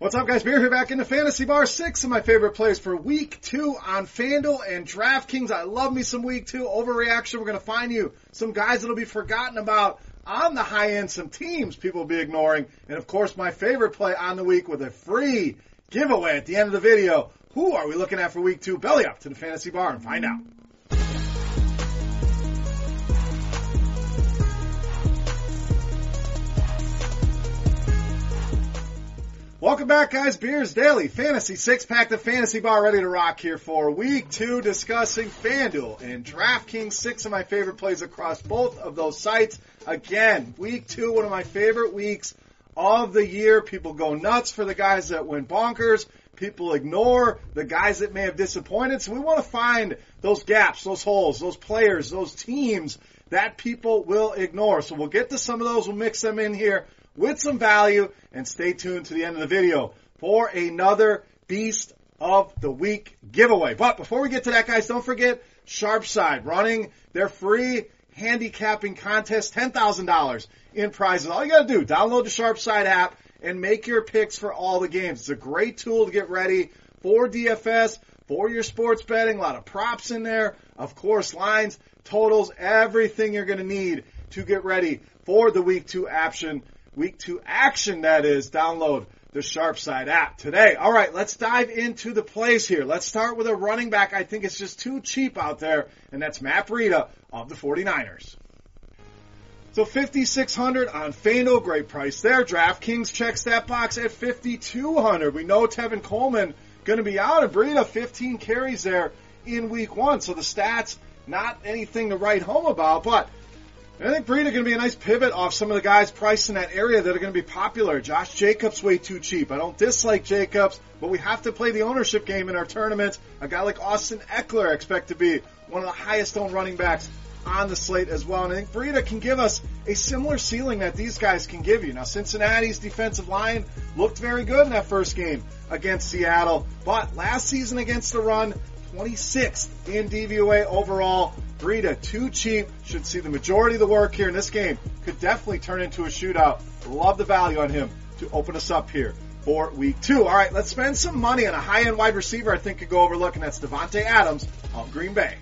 What's up, guys? Beer here back in the Fantasy Bar. Six of my favorite plays for week two on FanDuel and DraftKings. I love me some week two overreaction. We're going to find you some guys that'll be forgotten about on the high end, some teams people will be ignoring. And of course, my favorite play on the week with a free giveaway at the end of the video. Who are we looking at for week two? Belly up to the Fantasy Bar and find out. Welcome back, guys. Beers Daily Fantasy Six Pack, the Fantasy Bar, ready to rock here for week two, discussing FanDuel and DraftKings. Six of my favorite plays across both of those sites. Again, week two, one of my favorite weeks of the year. People go nuts for the guys that went bonkers. People ignore the guys that may have disappointed. So we want to find those gaps, those holes, those players, those teams that people will ignore. So we'll get to some of those. We'll mix them in here with some value and stay tuned to the end of the video for another Beast of the Week giveaway. But before we get to that, guys, don't forget Sharpside running their free handicapping contest, $10,000 in prizes. All you gotta do, download the Sharpside app and make your picks for all the games. It's a great tool to get ready for DFS, for your sports betting, a lot of props in there, of course, lines, totals, everything you're gonna need to get ready for the week two action week two action that is. Download the Sharpside app today. All right, let's dive into the plays here. Let's start with a running back I think it's just too cheap out there, and that's Matt Breida of the 49ers. So 5600 on FanDuel, great price there. DraftKings checks that box at 5200. We know Tevin Coleman going to be out, and Breida 15 carries there in week one. So the stats not anything to write home about, but I think Breida going to be a nice pivot off some of the guys priced in that area that are going to be popular. Josh Jacobs way too cheap. I don't dislike Jacobs, but we have to play the ownership game in our tournament. A guy like Austin Ekeler I expect to be one of the highest owned running backs on the slate as well. And I think Breida can give us a similar ceiling that these guys can give you. Now, Cincinnati's defensive line looked very good in that first game against Seattle, but last season against the run, 26th in DVOA overall. Breida, too cheap, should see the majority of the work here in this game. Could definitely turn into a shootout. Love the value on him to open us up here for week two. All right, let's spend some money on a high-end wide receiver I think could go overlooked, and that's Davante Adams of Green Bay.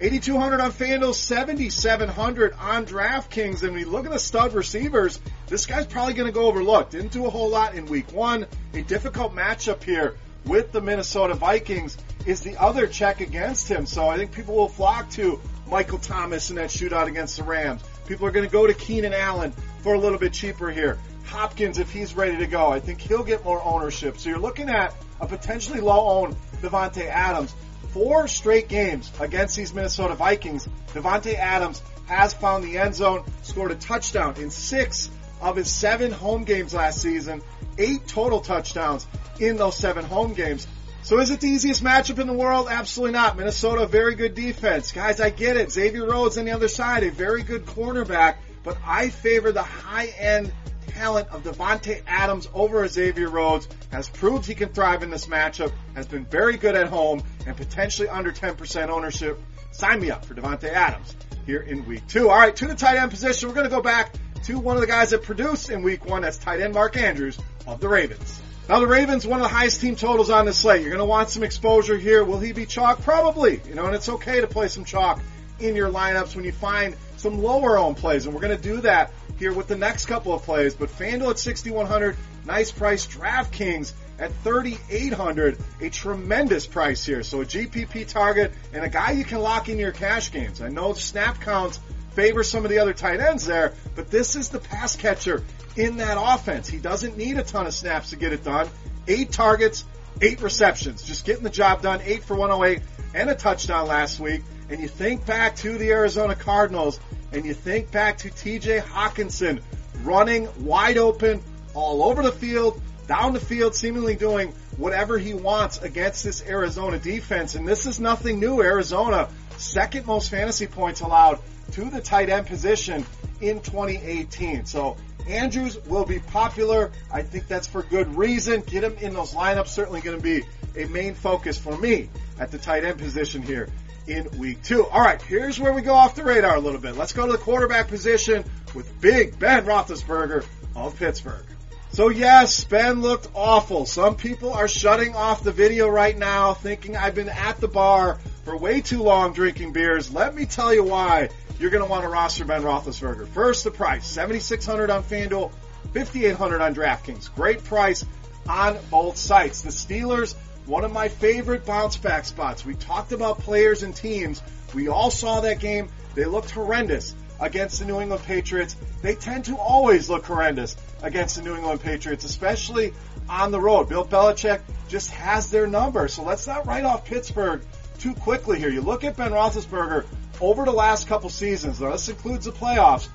8,200 on FanDuel, 7,700 on DraftKings. And we look at the stud receivers, this guy's probably going to go overlooked. Didn't do a whole lot in week one. A difficult matchup here with the Minnesota Vikings is the other check against him. So I think people will flock to Michael Thomas in that shootout against the Rams. People are going to go to Keenan Allen for a little bit cheaper here. Hopkins, if he's ready to go, I think he'll get more ownership. So you're looking at a potentially low owned Davante Adams. Four straight games against these Minnesota Vikings. Davante Adams has found the end zone, scored a touchdown in six of his seven home games last season, eight total touchdowns in those seven home games. So is it the easiest matchup in the world? Absolutely not. Minnesota, very good defense. Guys, I get it. Xavier Rhodes on the other side, a very good cornerback, but I favor the high end talent of Davante Adams over Xavier Rhodes, has proved he can thrive in this matchup, has been very good at home, and potentially under 10% ownership. Sign me up for Davante Adams here in week two. All right, to the tight end position. We're going to go back to one of the guys that produced in week one. That's tight end Mark Andrews of the Ravens. Now the Ravens, one of the highest team totals on the slate. You're going to want some exposure here. Will he be chalk? Probably. You know, and it's okay to play some chalk in your lineups when you find some lower owned plays, and we're going to do that here with the next couple of plays. But FanDuel at 6,100, nice price. DraftKings at 3,800, a tremendous price here. So a GPP target and a guy you can lock in your cash games. I know snap counts favor some of the other tight ends there, but this is the pass catcher in that offense. He doesn't need a ton of snaps to get it done. Eight targets, eight receptions, just getting the job done. Eight for 108 and a touchdown last week. And you think back to the Arizona Cardinals and you think back to TJ Hockenson running wide open all over the field, down the field, seemingly doing whatever he wants against this Arizona defense. And this is nothing new. Arizona, second most fantasy points allowed to the tight end position in 2018. So Andrews will be popular. I think that's for good reason. Get him in those lineups. Certainly going to be a main focus for me at the tight end position here in week two. All right, here's where we go off the radar a little bit. Let's go to the quarterback position with Big Ben Roethlisberger of Pittsburgh. So yes, Ben looked awful. Some people are shutting off the video right now thinking I've been at the bar for way too long drinking beers. Let me tell you why you're going to want to roster Ben Roethlisberger. First, the price, 7600 on FanDuel, 5800 on DraftKings. Great price on both sites. The Steelers, one of my favorite bounce back spots. We talked about players and teams. We all saw that game. They looked horrendous against the New England Patriots. They tend to always look horrendous against the New England Patriots, especially on the road. Bill Belichick just has their number. So let's not write off Pittsburgh too quickly here. You look at Ben Roethlisberger over the last couple seasons, Now this includes the playoffs,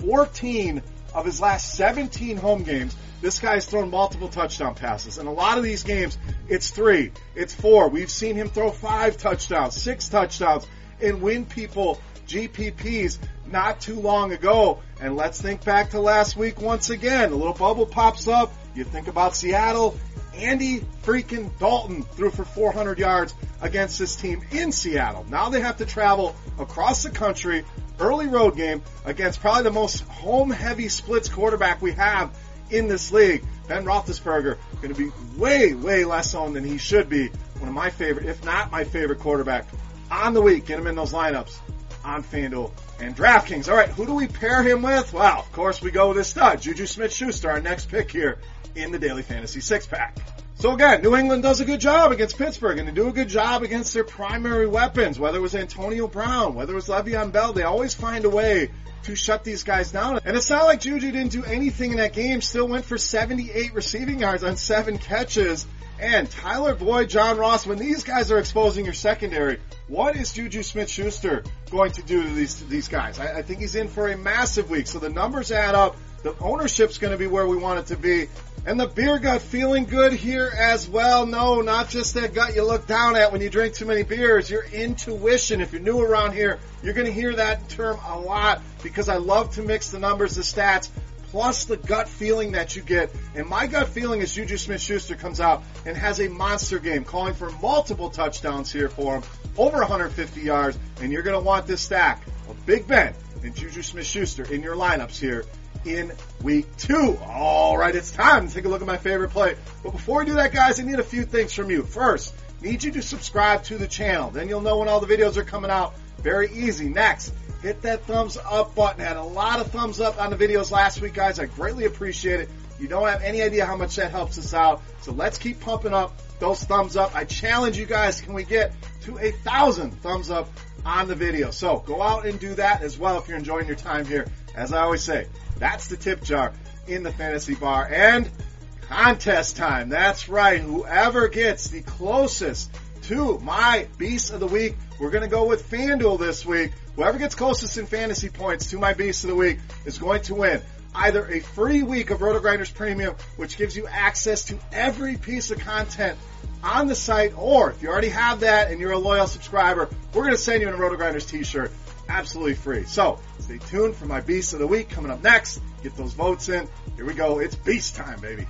14 of his last 17 home games, this guy's thrown multiple touchdown passes. And a lot of these games, it's three, it's four. We've seen him throw five touchdowns, six touchdowns, and win people GPPs not too long ago. And let's think back to last week once again. A little bubble pops up. You think about Seattle. Andy freaking Dalton threw for 400 yards against this team in Seattle. Now they have to travel across the country, early road game against probably the most home heavy splits quarterback we have in this league. Ben Roethlisberger going to be way, way less owned than he should be. One of my favorite, if not my favorite quarterback on the week. Get him in those lineups on FanDuel and DraftKings. All right, who do we pair him with? Well, of course, we go with this stud, Juju Smith-Schuster, our next pick here in the Daily Fantasy Six Pack. So again, New England does a good job against Pittsburgh, and they do a good job against their primary weapons, whether it was Antonio Brown, whether it was Le'Veon Bell. They always find a way to shut these guys down. And it's not like Juju didn't do anything in that game. Still went for 78 receiving yards on seven catches. And Tyler Boyd, John Ross, when these guys are exposing your secondary, what is Juju Smith-Schuster going to do to these to these guys? I, I think he's in for a massive week. So the numbers add up. The ownership's going to be where we want it to be. And the beer gut feeling good here as well. No, not just that gut you look down at when you drink too many beers. Your intuition. If you're new around here, you're going to hear that term a lot because I love to mix the numbers, the stats, plus the gut feeling that you get. And my gut feeling is Juju Smith-Schuster comes out and has a monster game, calling for multiple touchdowns here for him, over 150 yards, and you're going to want this stack of Big Ben and Juju Smith-Schuster in your lineups here in week two. All right, it's time to take a look at my favorite play. But before we do that, guys, I need a few things from you. First, need you to subscribe to the channel. Then you'll know when all the videos are coming out. Very easy. Next, hit that thumbs up button. Had a lot of thumbs up on the videos last week, guys. I greatly appreciate it. You don't have any idea how much that helps us out. So let's keep pumping up those thumbs up. I challenge you guys, can we get to a thousand thumbs up on the video? So go out and do that as well if you're enjoying your time here. As I always say, that's the tip jar in the fantasy bar and contest time. That's right. Whoever gets the closest to my beast of the week, we're going to go with FanDuel this week. Whoever gets closest in fantasy points to my beast of the week is going to win either a free week of RotoGrinders Premium, which gives you access to every piece of content on the site, or if you already have that and you're a loyal subscriber, we're going to send you a RotoGrinders t-shirt absolutely free. So stay tuned for my Beast of the Week coming up next. Get those votes in. Here we go. It's Beast time, baby.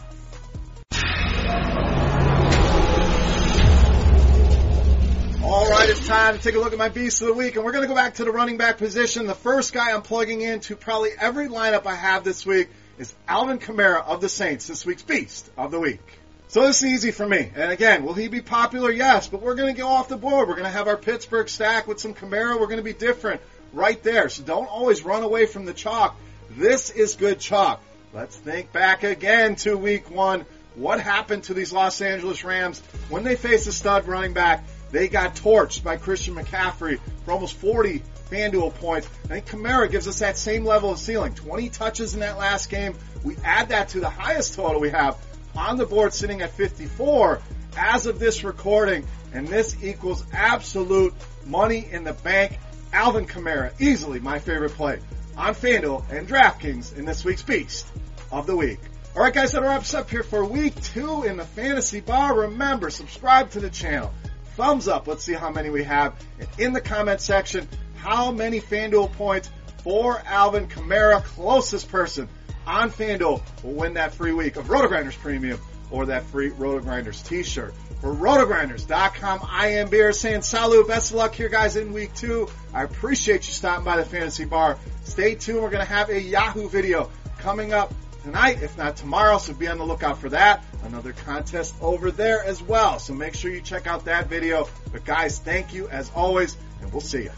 All right, it's time to take a look at my beast of the week, and we're going to go back to the running back position. The first guy I'm plugging into probably every lineup I have this week is Alvin Kamara of the Saints, this week's beast of the week. So this is easy for me. And again, will he be popular? Yes, but we're going to go off the board. We're going to have our Pittsburgh stack with some Kamara. We're going to be different right there. So don't always run away from the chalk. This is good chalk. Let's think back again to week one. What happened to these Los Angeles Rams when they faced a stud running back? They got torched by Christian McCaffrey for almost 40 FanDuel points. I think Kamara gives us that same level of ceiling. 20 touches in that last game. We add that to the highest total we have on the board sitting at 54 as of this recording. And this equals absolute money in the bank. Alvin Kamara, easily my favorite play on FanDuel and DraftKings in this week's Beast of the Week. All right, guys, that wraps up here for week two in the fantasy bar. Remember, subscribe to the channel thumbs up. Let's see how many we have. And in the comment section, how many FanDuel points for Alvin Kamara, closest person on FanDuel, will win that free week of RotoGrinders Premium or that free RotoGrinders t-shirt. For RotoGrinders.com, I am Beer saying salut, best of luck here guys in week two. I appreciate you stopping by the fantasy bar. Stay tuned, we're going to have a Yahoo video coming up tonight, if not tomorrow, so be on the lookout for that. Another contest over there as well. So make sure you check out that video. But guys, thank you as always, and we'll see you.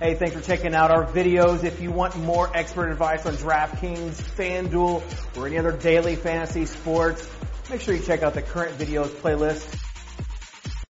Hey, thanks for checking out our videos. If you want more expert advice on DraftKings, FanDuel, or any other daily fantasy sports, make sure you check out the current videos playlist